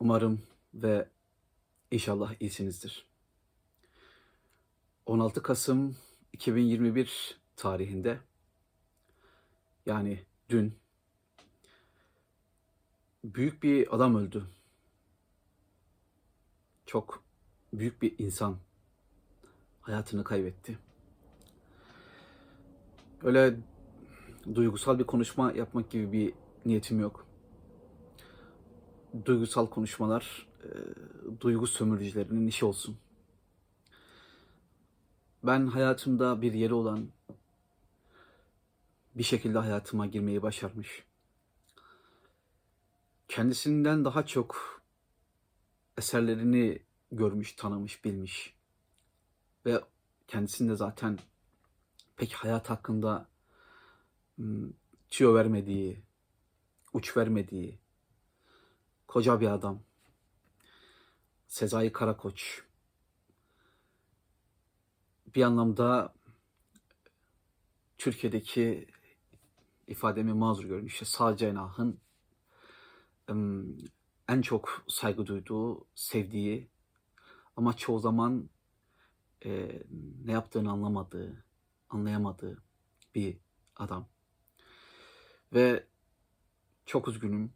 Umarım ve inşallah iyisinizdir. 16 Kasım 2021 tarihinde yani dün büyük bir adam öldü. Çok büyük bir insan hayatını kaybetti. Öyle duygusal bir konuşma yapmak gibi bir niyetim yok. Duygusal konuşmalar e, duygu sömürücülerinin işi olsun. Ben hayatımda bir yeri olan bir şekilde hayatıma girmeyi başarmış. Kendisinden daha çok eserlerini görmüş, tanımış, bilmiş. Ve kendisinde zaten pek hayat hakkında hmm, tüyo vermediği, uç vermediği koca bir adam. Sezai Karakoç. Bir anlamda Türkiye'deki ifademi mazur görün. İşte sağ cenahın en çok saygı duyduğu, sevdiği ama çoğu zaman e, ne yaptığını anlamadığı, anlayamadığı bir adam. Ve çok üzgünüm.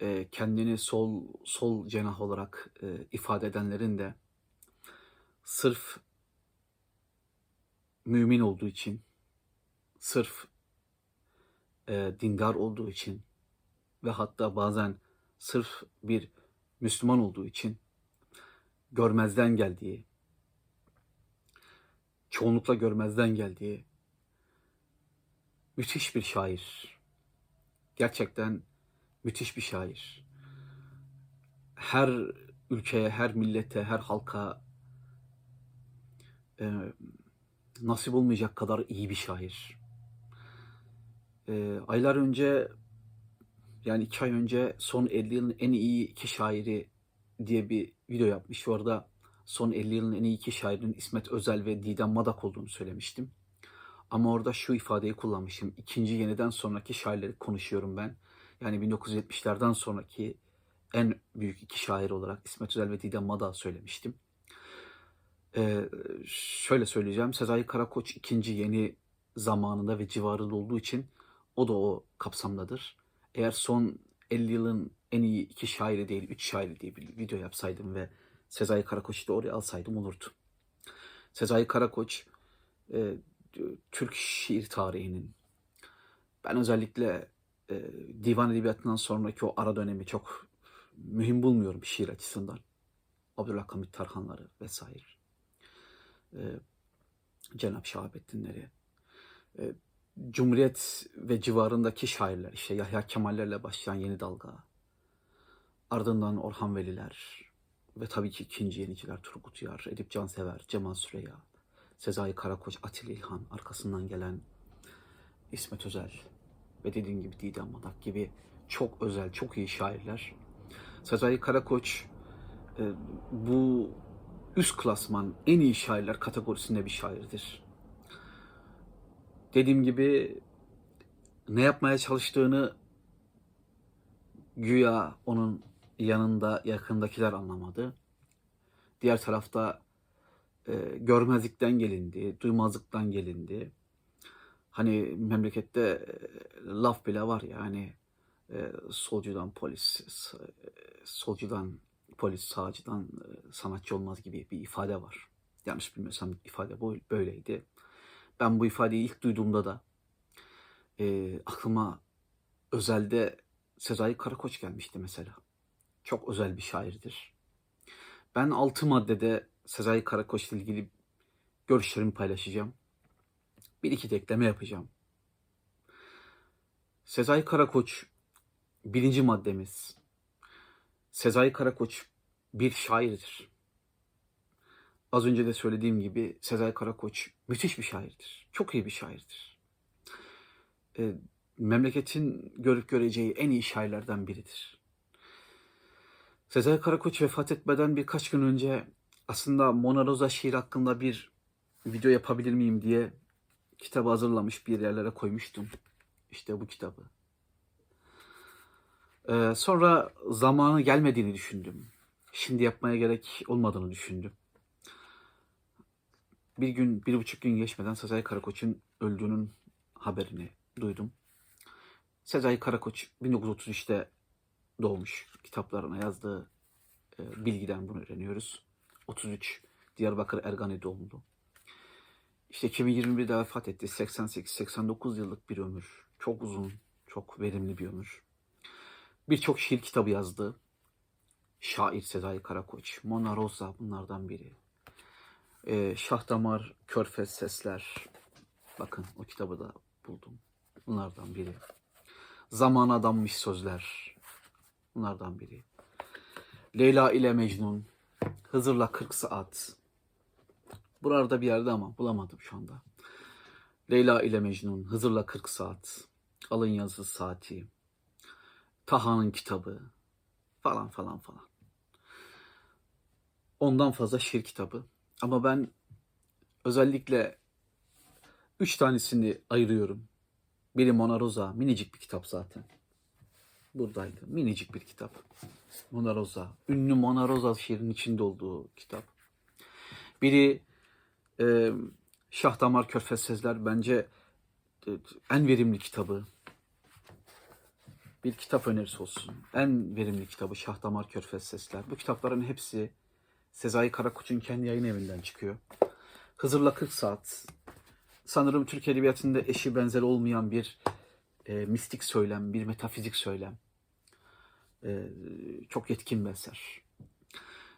E, kendini sol sol cenah olarak e, ifade edenlerin de sırf mümin olduğu için, sırf e, dindar olduğu için ve hatta bazen sırf bir Müslüman olduğu için görmezden geldiği, çoğunlukla görmezden geldiği müthiş bir şair. Gerçekten müthiş bir şair. Her ülkeye, her millete, her halka e, nasip olmayacak kadar iyi bir şair. E, aylar önce yani iki ay önce son 50 yılın en iyi iki şairi diye bir video yapmış. Orada son 50 yılın en iyi iki şairinin İsmet Özel ve Didem Madak olduğunu söylemiştim. Ama orada şu ifadeyi kullanmışım. İkinci yeniden sonraki şairleri konuşuyorum ben. Yani 1970'lerden sonraki en büyük iki şair olarak İsmet Özel ve Didem Madak'ı söylemiştim. Ee, şöyle söyleyeceğim. Sezai Karakoç ikinci yeni zamanında ve civarında olduğu için o da o kapsamdadır. Eğer son 50 yılın en iyi iki şairi değil, üç şairi diye bir video yapsaydım ve Sezai Karakoç'u da oraya alsaydım olurdu. Sezai Karakoç e, Türk şiir tarihinin ben özellikle e, divan edebiyatından sonraki o ara dönemi çok mühim bulmuyorum şiir açısından. Abdülhamit Tarhanları vesaire. E, Cenab Şahabettinleri. E, Cumhuriyet ve civarındaki şairler işte Yahya Kemallerle başlayan yeni dalga. Ardından Orhan Veliler ve tabii ki ikinci yeniciler Turgut Uyar, Edip Cansever, Cemal Süreya, Sezai Karakoç, Atilla İlhan, arkasından gelen İsmet Özel ve dediğim gibi Didem Madak gibi çok özel, çok iyi şairler. Sezai Karakoç e, bu üst klasman en iyi şairler kategorisinde bir şairdir. Dediğim gibi ne yapmaya çalıştığını güya onun yanında yakındakiler anlamadı. Diğer tarafta e, görmezlikten gelindi, duymazlıktan gelindi. Hani memlekette e, laf bile var ya hani e, solcudan polis, e, solcudan polis, sağcıdan sanatçı olmaz gibi bir ifade var. Yanlış bilmiyorsam ifade böyleydi. Ben bu ifadeyi ilk duyduğumda da e, aklıma özelde Sezai Karakoç gelmişti mesela. Çok özel bir şairdir. Ben altı maddede Sezai Karakoç ile ilgili görüşlerimi paylaşacağım. Bir iki de ekleme yapacağım. Sezai Karakoç birinci maddemiz. Sezai Karakoç bir şairdir. Az önce de söylediğim gibi Sezai Karakoç müthiş bir şairdir. Çok iyi bir şairdir. E, memleketin görüp göreceği en iyi şairlerden biridir. Sezai Karakoç vefat etmeden birkaç gün önce aslında Mona Rosa şiir hakkında bir video yapabilir miyim diye kitabı hazırlamış bir yerlere koymuştum. İşte bu kitabı. Ee, sonra zamanı gelmediğini düşündüm. Şimdi yapmaya gerek olmadığını düşündüm. Bir gün, bir buçuk gün geçmeden Sezai Karakoç'un öldüğünün haberini duydum. Sezai Karakoç 1933'te doğmuş. Kitaplarına yazdığı e, bilgiden bunu öğreniyoruz. 33 Diyarbakır Ergani doğumlu. İşte 2021'de vefat etti. 88-89 yıllık bir ömür. Çok uzun, çok verimli bir ömür. Birçok şiir kitabı yazdı. Şair Sezai Karakoç, Mona Rosa bunlardan biri. Ee, Şah Damar, Körfez Sesler. Bakın o kitabı da buldum. Bunlardan biri. Zamana adanmış sözler. Bunlardan biri. Leyla ile Mecnun. Hızır'la 40 saat. Buralarda bir yerde ama bulamadım şu anda. Leyla ile Mecnun, Hızır'la 40 saat, Alın yazı saati, Taha'nın kitabı falan falan falan. Ondan fazla şiir kitabı. Ama ben özellikle üç tanesini ayırıyorum. Biri Mona Rosa, minicik bir kitap zaten. Buradaydı, minicik bir kitap. Mona Rosa, ünlü Mona Rosa şiirinin içinde olduğu kitap. Biri e, Şah Körfez Sezler bence e, en verimli kitabı. Bir kitap önerisi olsun. En verimli kitabı Şah Damar Körfez Sesler. Bu kitapların hepsi Sezai Karakoç'un kendi yayın evinden çıkıyor. Hızır'la 40 Saat. Sanırım Türk Edebiyatı'nda eşi benzeri olmayan bir e, mistik söylem, bir metafizik söylem. E, çok yetkin bir eser.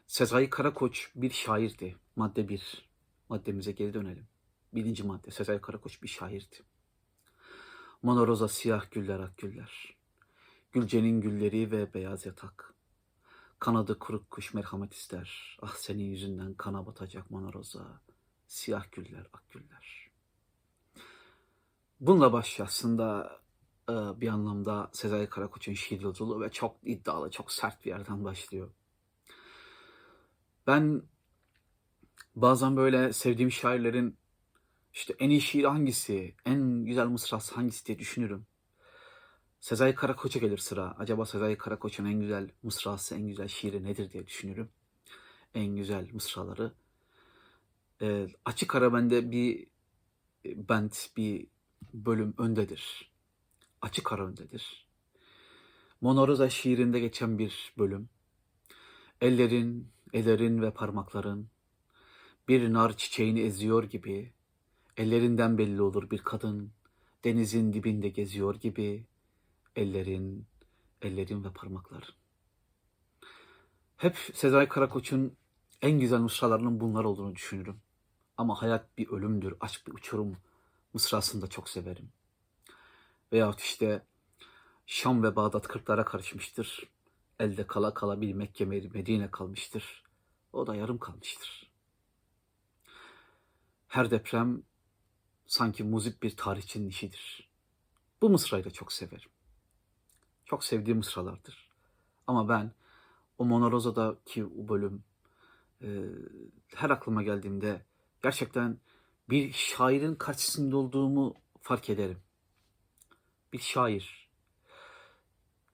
Sezai Karakoç bir şairdi. Madde bir. Maddemize geri dönelim. Birinci madde. Sezai Karakoç bir şairdi. Mona Rosa siyah güller ak güller. Gülcenin gülleri ve beyaz yatak. Kanadı kuruk kuş merhamet ister. Ah senin yüzünden kana batacak Mona Rosa. Siyah güller ak güller. Bununla başlıyor aslında e, bir anlamda Sezai Karakoç'un şiir yolculuğu ve çok iddialı, çok sert bir yerden başlıyor. Ben bazen böyle sevdiğim şairlerin işte en iyi şiir hangisi, en güzel mısrası hangisi diye düşünürüm. Sezai Karakoç'a gelir sıra. Acaba Sezai Karakoç'un en güzel mısrası, en güzel şiiri nedir diye düşünürüm. En güzel mısraları. Ee, açık ara bende bir e, band, bir bölüm öndedir. Açık ara öndedir. Mona şiirinde geçen bir bölüm. Ellerin, ellerin ve parmakların bir nar çiçeğini eziyor gibi, ellerinden belli olur bir kadın, denizin dibinde geziyor gibi, ellerin, ellerin ve parmakların. Hep Sezai Karakoç'un en güzel mısralarının bunlar olduğunu düşünürüm. Ama hayat bir ölümdür, aşk bir uçurum mısrasını da çok severim. Veyahut işte Şam ve Bağdat kırklara karışmıştır. Elde kala kala bir Mekke Medine kalmıştır. O da yarım kalmıştır. Her deprem sanki muzip bir tarihçinin işidir. Bu mısrayı da çok severim. Çok sevdiğim mısralardır. Ama ben o Mona Rosa'daki o bölüm e, her aklıma geldiğimde gerçekten bir şairin karşısında olduğumu fark ederim. Bir şair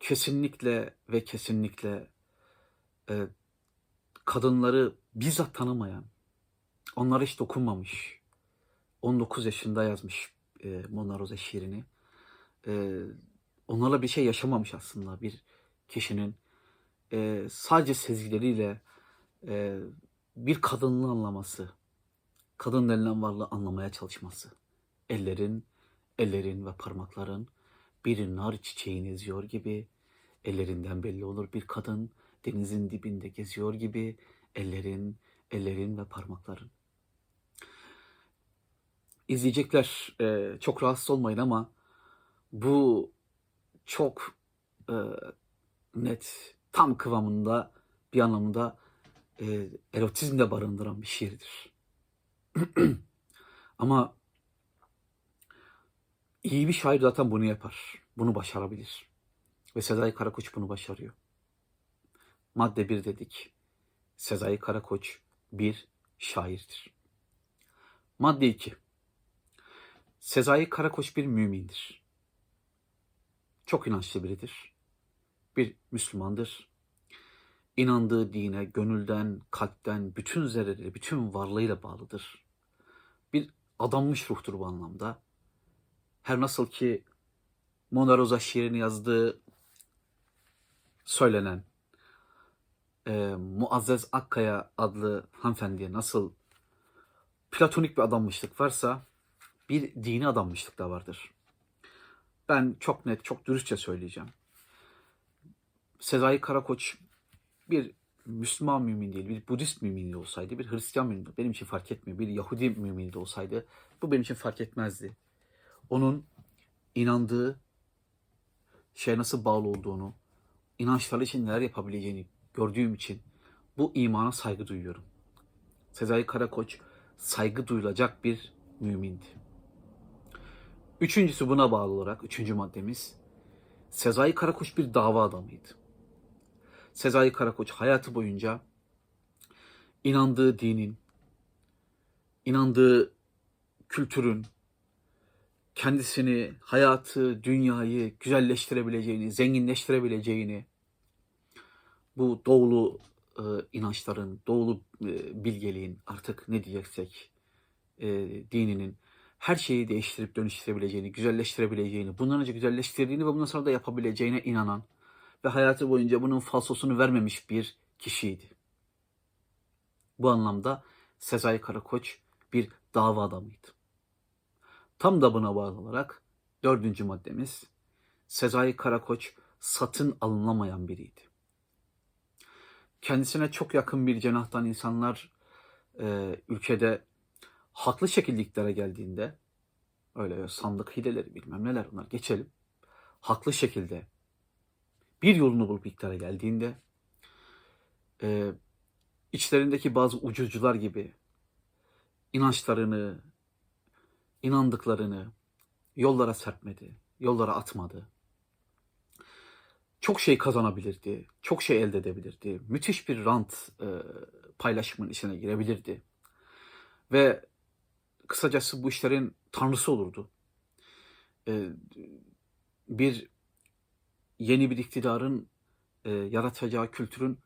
kesinlikle ve kesinlikle e, kadınları bizzat tanımayan, onlara hiç dokunmamış, 19 yaşında yazmış e, Mona Rosa şiirini. E, onlarla bir şey yaşamamış aslında bir kişinin. E, sadece sezgileriyle e, bir kadını anlaması, kadın denilen varlığı anlamaya çalışması. Ellerin, ellerin ve parmakların bir nar çiçeğini eziyor gibi, ellerinden belli olur bir kadın denizin dibinde geziyor gibi, ellerin, ellerin ve parmakların. İzleyecekler e, çok rahatsız olmayın ama bu çok e, net, tam kıvamında bir anlamda e, erotizm de barındıran bir şiirdir. Ama iyi bir şair zaten bunu yapar. Bunu başarabilir. Ve Sezai Karakoç bunu başarıyor. Madde bir dedik. Sezai Karakoç bir şairdir. Madde 2. Sezai Karakoç bir mümindir. Çok inançlı biridir. bir Müslümandır. İnandığı dine gönülden, kalpten, bütün zerreleriyle, bütün varlığıyla bağlıdır. Bir adanmış ruhtur bu anlamda. Her nasıl ki Mona Rosa şiirini yazdığı söylenen e, Muazzez Akkaya adlı hanımefendiye nasıl platonik bir adanmışlık varsa bir dini adanmışlık da vardır. Ben çok net, çok dürüstçe söyleyeceğim. Sezai Karakoç bir Müslüman mümin değil, bir Budist mümin de olsaydı, bir Hristiyan mümin benim için fark etmiyor. Bir Yahudi mümin de olsaydı bu benim için fark etmezdi. Onun inandığı şeye nasıl bağlı olduğunu, inançları için neler yapabileceğini gördüğüm için bu imana saygı duyuyorum. Sezai Karakoç saygı duyulacak bir mümindi. Üçüncüsü buna bağlı olarak, üçüncü maddemiz, Sezai Karakoç bir dava adamıydı. Sezai Karakoç hayatı boyunca inandığı dinin, inandığı kültürün, kendisini, hayatı, dünyayı güzelleştirebileceğini, zenginleştirebileceğini, bu doğulu e, inançların, doğulu e, bilgeliğin artık ne diyeceksek e, dininin her şeyi değiştirip dönüştürebileceğini, güzelleştirebileceğini, bundan önce güzelleştirdiğini ve bundan sonra da yapabileceğine inanan ve hayatı boyunca bunun falsosunu vermemiş bir kişiydi. Bu anlamda Sezai Karakoç bir dava adamıydı. Tam da buna bağlı olarak dördüncü maddemiz Sezai Karakoç satın alınamayan biriydi. Kendisine çok yakın bir cenahtan insanlar e, ülkede haklı şekilde iktidara geldiğinde öyle sandık hileleri bilmem neler bunlar geçelim. Haklı şekilde bir yolunu bulup iktidara geldiğinde e, içlerindeki bazı ucucular gibi inançlarını, inandıklarını yollara serpmedi, yollara atmadı. Çok şey kazanabilirdi, çok şey elde edebilirdi. Müthiş bir rant e, paylaşımın içine girebilirdi. Ve kısacası bu işlerin tanrısı olurdu. E, bir yeni bir iktidarın e, yaratacağı kültürün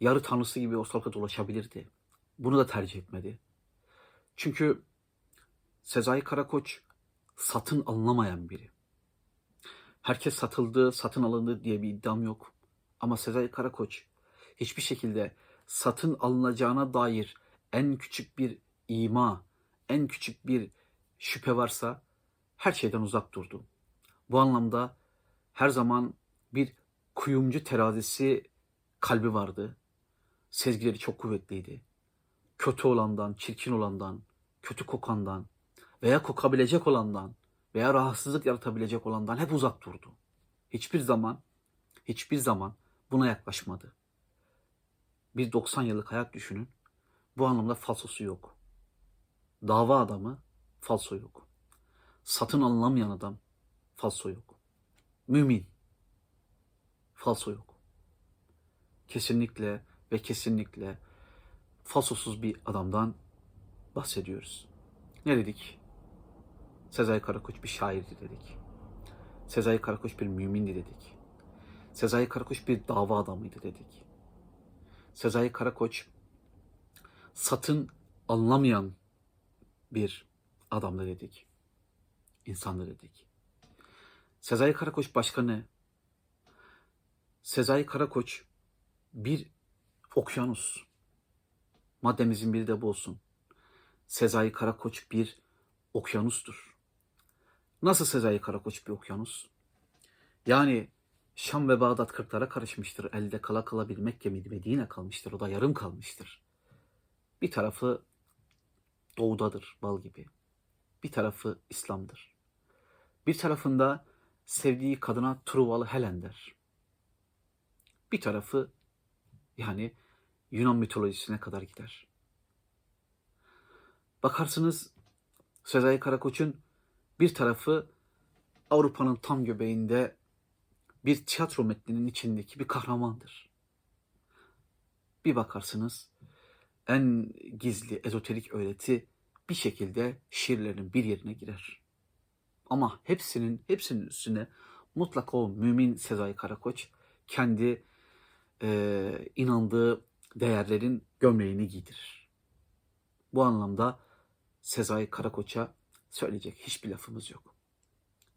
yarı tanrısı gibi ortalıkta dolaşabilirdi. Bunu da tercih etmedi. Çünkü Sezai Karakoç satın alınamayan biri. Herkes satıldı, satın alındı diye bir iddiam yok. Ama Sezai Karakoç hiçbir şekilde satın alınacağına dair en küçük bir ima, en küçük bir şüphe varsa her şeyden uzak durdu. Bu anlamda her zaman bir kuyumcu terazisi kalbi vardı. Sezgileri çok kuvvetliydi. Kötü olandan, çirkin olandan, kötü kokandan veya kokabilecek olandan veya rahatsızlık yaratabilecek olandan hep uzak durdu. Hiçbir zaman, hiçbir zaman buna yaklaşmadı. Bir 90 yıllık hayat düşünün. Bu anlamda falsosu yok. Dava adamı falso yok. Satın alınamayan adam falso yok. Mümin falso yok. Kesinlikle ve kesinlikle falsosuz bir adamdan bahsediyoruz. Ne dedik? Sezai Karakoç bir şairdi dedik. Sezai Karakoç bir mümindi dedik. Sezai Karakoç bir dava adamıydı dedik. Sezai Karakoç satın alınamayan bir adamdı dedik. İnsandı dedik. Sezai Karakoç başka ne? Sezai Karakoç bir okyanus. Maddemizin biri de bu olsun. Sezai Karakoç bir okyanustur. Nasıl Sezai Karakoç bir okyanus? Yani Şam ve Bağdat kırklara karışmıştır. Elde kala kala bir Mekke Medine kalmıştır. O da yarım kalmıştır. Bir tarafı doğudadır bal gibi. Bir tarafı İslam'dır. Bir tarafında sevdiği kadına Truvalı Helen der. Bir tarafı yani Yunan mitolojisine kadar gider. Bakarsınız Sezai Karakoç'un bir tarafı Avrupa'nın tam göbeğinde bir tiyatro metninin içindeki bir kahramandır. Bir bakarsınız en gizli ezoterik öğreti bir şekilde şiirlerin bir yerine girer. Ama hepsinin hepsinin üstüne mutlaka o mümin Sezai Karakoç kendi e, inandığı değerlerin gömleğini giydirir. Bu anlamda Sezai Karakoç'a söyleyecek hiçbir lafımız yok.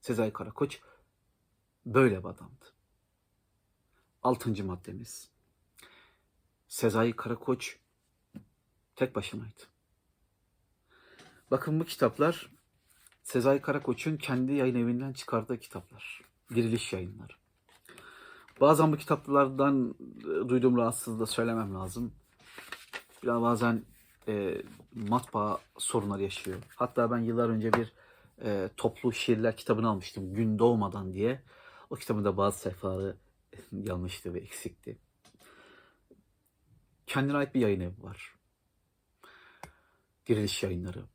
Sezai Karakoç böyle bir adamdı. Altıncı maddemiz. Sezai Karakoç tek başınaydı. Bakın bu kitaplar Sezai Karakoç'un kendi yayın evinden çıkardığı kitaplar. Diriliş yayınları. Bazen bu kitaplardan e, duyduğum rahatsızlığı da söylemem lazım. Biraz bazen e, matbaa sorunları yaşıyor. Hatta ben yıllar önce bir e, toplu şiirler kitabını almıştım. Gün doğmadan diye. O kitabın da bazı sayfaları yanlıştı ve eksikti. Kendine ait bir yayın evi var. Diriliş yayınları.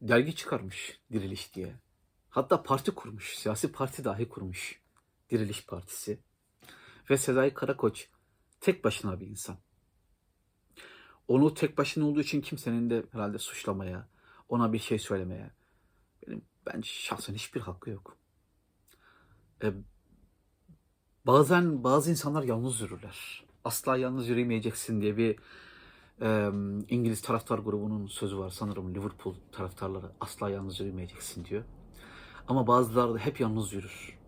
Dergi çıkarmış Diriliş diye. Hatta parti kurmuş. Siyasi parti dahi kurmuş. Diriliş Partisi. Ve Sezai Karakoç tek başına bir insan. Onu tek başına olduğu için kimsenin de herhalde suçlamaya, ona bir şey söylemeye benim ben şahsen hiçbir hakkı yok. E, bazen bazı insanlar yalnız yürürler. Asla yalnız yürümeyeceksin diye bir e, İngiliz taraftar grubunun sözü var sanırım Liverpool taraftarları asla yalnız yürümeyeceksin diyor. Ama bazıları da hep yalnız yürür.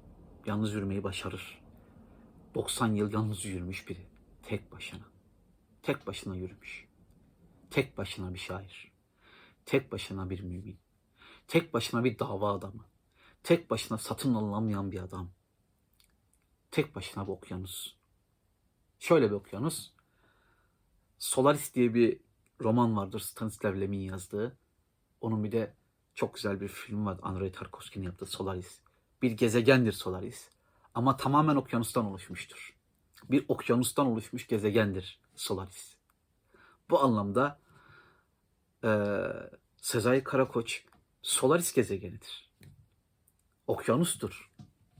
Yalnız yürümeyi başarır. 90 yıl yalnız yürümüş biri. Tek başına. Tek başına yürümüş. Tek başına bir şair. Tek başına bir mümin. Tek başına bir dava adamı. Tek başına satın alınamayan bir adam. Tek başına bir okyanus. Şöyle bir okyanus. Solaris diye bir roman vardır Stanislav Lem'in yazdığı. Onun bir de çok güzel bir film var. Andrei Tarkovski'nin yaptığı Solaris. Bir gezegendir Solaris. Ama tamamen okyanustan oluşmuştur. Bir okyanustan oluşmuş gezegendir Solaris. Bu anlamda e, Sezai Karakoç Solaris gezegenidir. Okyanustur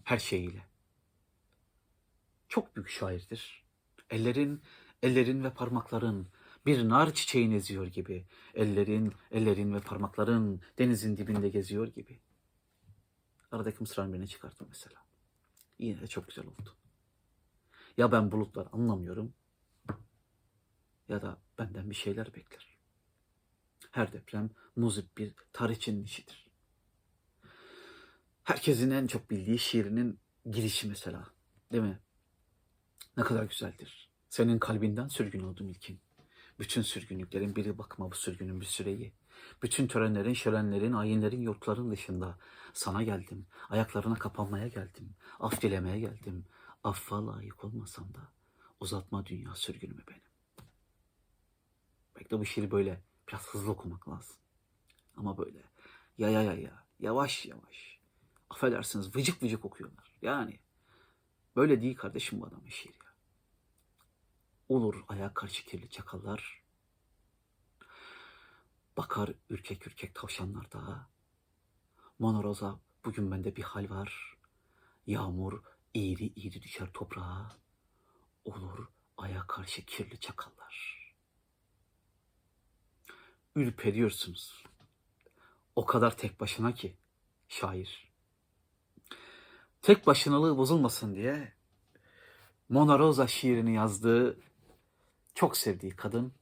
her şeyiyle. Çok büyük şairdir. Ellerin, ellerin ve parmakların bir nar çiçeğini eziyor gibi. Ellerin, ellerin ve parmakların denizin dibinde geziyor gibi. Aradaki mısranın birini çıkarttım mesela. Yine de çok güzel oldu. Ya ben bulutlar anlamıyorum ya da benden bir şeyler bekler. Her deprem muzip bir tarihçinin işidir. Herkesin en çok bildiği şiirinin girişi mesela. Değil mi? Ne kadar güzeldir. Senin kalbinden sürgün oldum ilkin. Bütün sürgünlüklerin biri bakma bu sürgünün bir süreyi. Bütün törenlerin, şölenlerin, ayinlerin, yurtların dışında sana geldim. Ayaklarına kapanmaya geldim. Af dilemeye geldim. Affa layık olmasam da uzatma dünya sürgünümü benim. Belki de bu şiiri böyle biraz hızlı okumak lazım. Ama böyle ya ya ya ya yavaş yavaş. Affedersiniz vıcık vıcık okuyorlar. Yani böyle değil kardeşim bu adamın şiiri. Olur ayağa karşı kirli çakallar. Bakar ürkek ürkek tavşanlar dağa. Monoroza bugün bende bir hal var. Yağmur eğri eğri düşer toprağa. Olur ayağa karşı kirli çakallar. Ürperiyorsunuz. O kadar tek başına ki şair. Tek başınalığı bozulmasın diye Mona Rosa şiirini yazdığı çok sevdiği kadın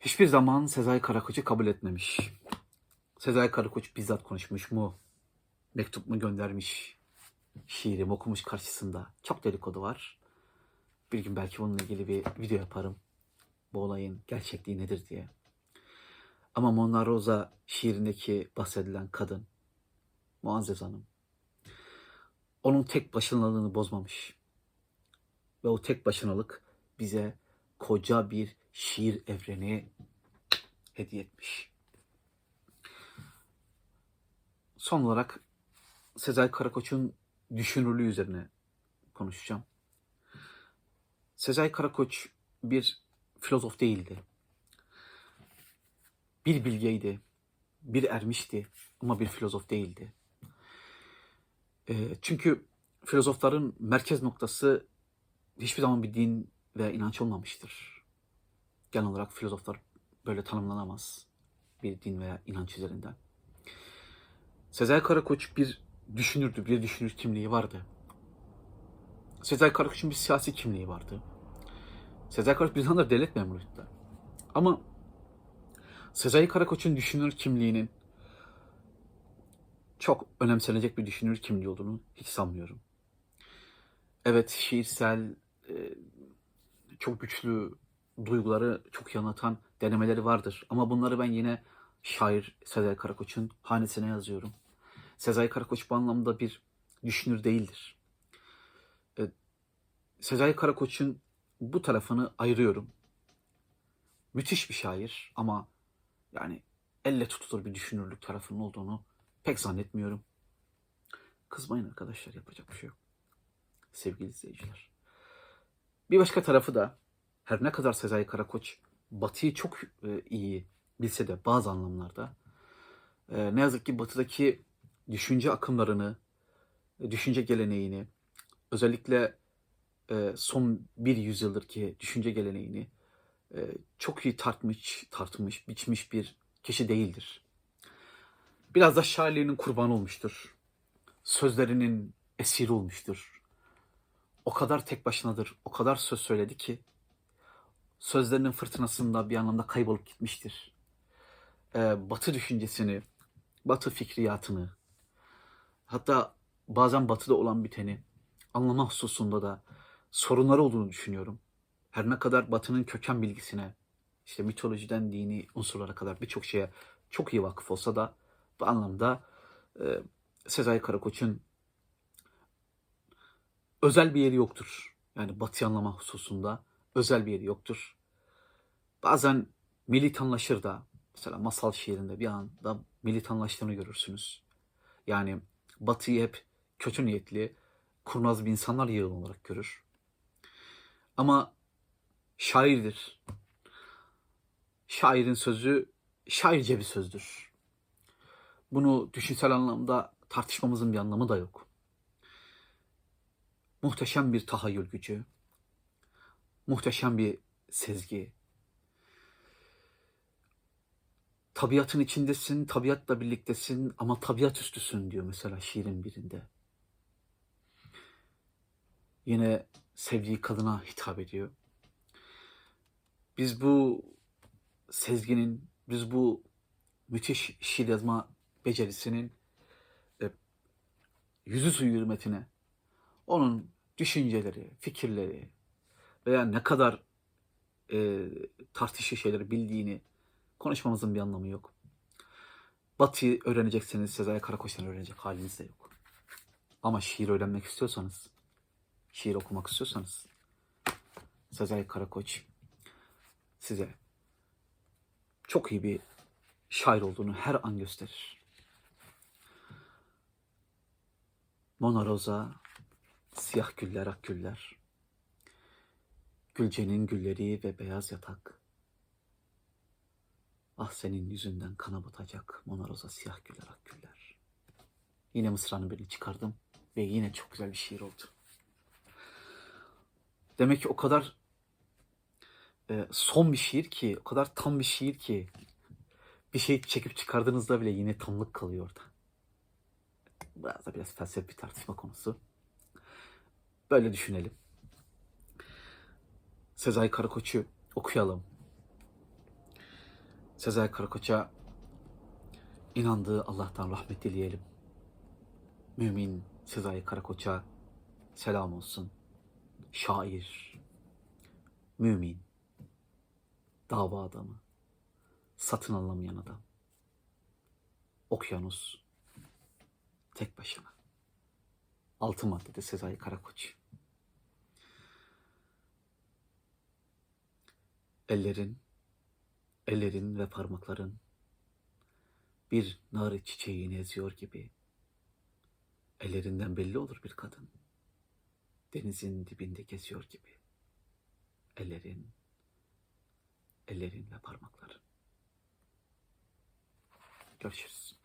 hiçbir zaman Sezai Karakoç'u kabul etmemiş. Sezai Karakoç bizzat konuşmuş mu? Mektup mu göndermiş? Şiirimi okumuş karşısında. Çok dedikodu var. Bir gün belki bununla ilgili bir video yaparım. Bu olayın gerçekliği nedir diye. Ama Mona Rosa şiirindeki bahsedilen kadın Muazzez Hanım onun tek başınalığını bozmamış. Ve o tek başınalık bize koca bir şiir evreni hediye etmiş. Son olarak Sezai Karakoç'un düşünürlüğü üzerine konuşacağım. Sezai Karakoç bir filozof değildi. Bir bilgeydi, bir ermişti ama bir filozof değildi. E, çünkü filozofların merkez noktası hiçbir zaman bir din ve inanç olmamıştır. Genel olarak filozoflar böyle tanımlanamaz bir din veya inanç üzerinden. Sezai Karakoç bir düşünürdü, bir düşünür kimliği vardı. Sezai Karakoç'un bir siyasi kimliği vardı. Sezai Karakoç bir zamanlar devlet memuruydu. Ama Sezai Karakoç'un düşünür kimliğinin çok önemsenecek bir düşünür kimliği olduğunu hiç sanmıyorum. Evet şiirsel, çok güçlü duyguları çok iyi anlatan denemeleri vardır. Ama bunları ben yine şair Sezai Karakoç'un hanesine yazıyorum. Sezai Karakoç bu anlamda bir düşünür değildir. E, Sezai Karakoç'un bu tarafını ayırıyorum. Müthiş bir şair ama yani elle tutulur bir düşünürlük tarafının olduğunu pek zannetmiyorum. Kızmayın arkadaşlar yapacak bir şey yok. Sevgili izleyiciler. Bir başka tarafı da her ne kadar Sezai Karakoç Batı'yı çok e, iyi bilse de bazı anlamlarda e, ne yazık ki Batı'daki düşünce akımlarını, e, düşünce geleneğini, özellikle e, son bir yüzyıldır ki düşünce geleneğini e, çok iyi tartmış, tartmış, biçmiş bir kişi değildir. Biraz da şairliğinin kurbanı olmuştur. Sözlerinin esiri olmuştur. O kadar tek başınadır, o kadar söz söyledi ki sözlerinin fırtınasında bir anlamda kaybolup gitmiştir. Ee, batı düşüncesini, batı fikriyatını, hatta bazen batıda olan biteni anlama hususunda da sorunları olduğunu düşünüyorum. Her ne kadar batının köken bilgisine, işte mitolojiden dini unsurlara kadar birçok şeye çok iyi vakıf olsa da bu anlamda e, Sezai Karakoç'un özel bir yeri yoktur. Yani batı anlama hususunda özel bir yeri yoktur. Bazen militanlaşır da mesela masal şiirinde bir anda militanlaştığını görürsünüz. Yani batıyı hep kötü niyetli, kurnaz bir insanlar yığın olarak görür. Ama şairdir. Şairin sözü şairce bir sözdür. Bunu düşünsel anlamda tartışmamızın bir anlamı da yok. Muhteşem bir tahayyül gücü, muhteşem bir sezgi. Tabiatın içindesin, tabiatla birliktesin ama tabiat üstüsün diyor mesela şiirin birinde. Yine sevdiği kadına hitap ediyor. Biz bu sezginin, biz bu müthiş şiir yazma becerisinin e, yüzü suyu hürmetine onun düşünceleri, fikirleri veya ne kadar e, tartışlı şeyleri bildiğini konuşmamızın bir anlamı yok. Batı'yı öğrenecekseniz Sezai Karakoç'tan öğrenecek haliniz de yok. Ama şiir öğrenmek istiyorsanız, şiir okumak istiyorsanız Sezai Karakoç size çok iyi bir şair olduğunu her an gösterir. Mona Rosa, siyah güller ak güller, Gülcenin gülleri ve beyaz yatak. Ah senin yüzünden kana batacak Mona Rosa siyah güller ak güller. Yine mısranın birini çıkardım ve yine çok güzel bir şiir oldu. Demek ki o kadar e, son bir şiir ki, o kadar tam bir şiir ki bir şey çekip çıkardığınızda bile yine tamlık kalıyor orada. Biraz da biraz felsefi tartışma konusu. Böyle düşünelim. Sezai Karakoç'u okuyalım. Sezai Karakoç'a inandığı Allah'tan rahmet dileyelim. Mümin Sezai Karakoç'a selam olsun. Şair, mümin, dava adamı, satın alamayan adam. Okyanus, tek başına. Altı maddede Sezai Karakoç. Ellerin, ellerin ve parmakların bir nar çiçeğini eziyor gibi. Ellerinden belli olur bir kadın. Denizin dibinde geziyor gibi. Ellerin, ellerin ve parmakların. Görüşürüz.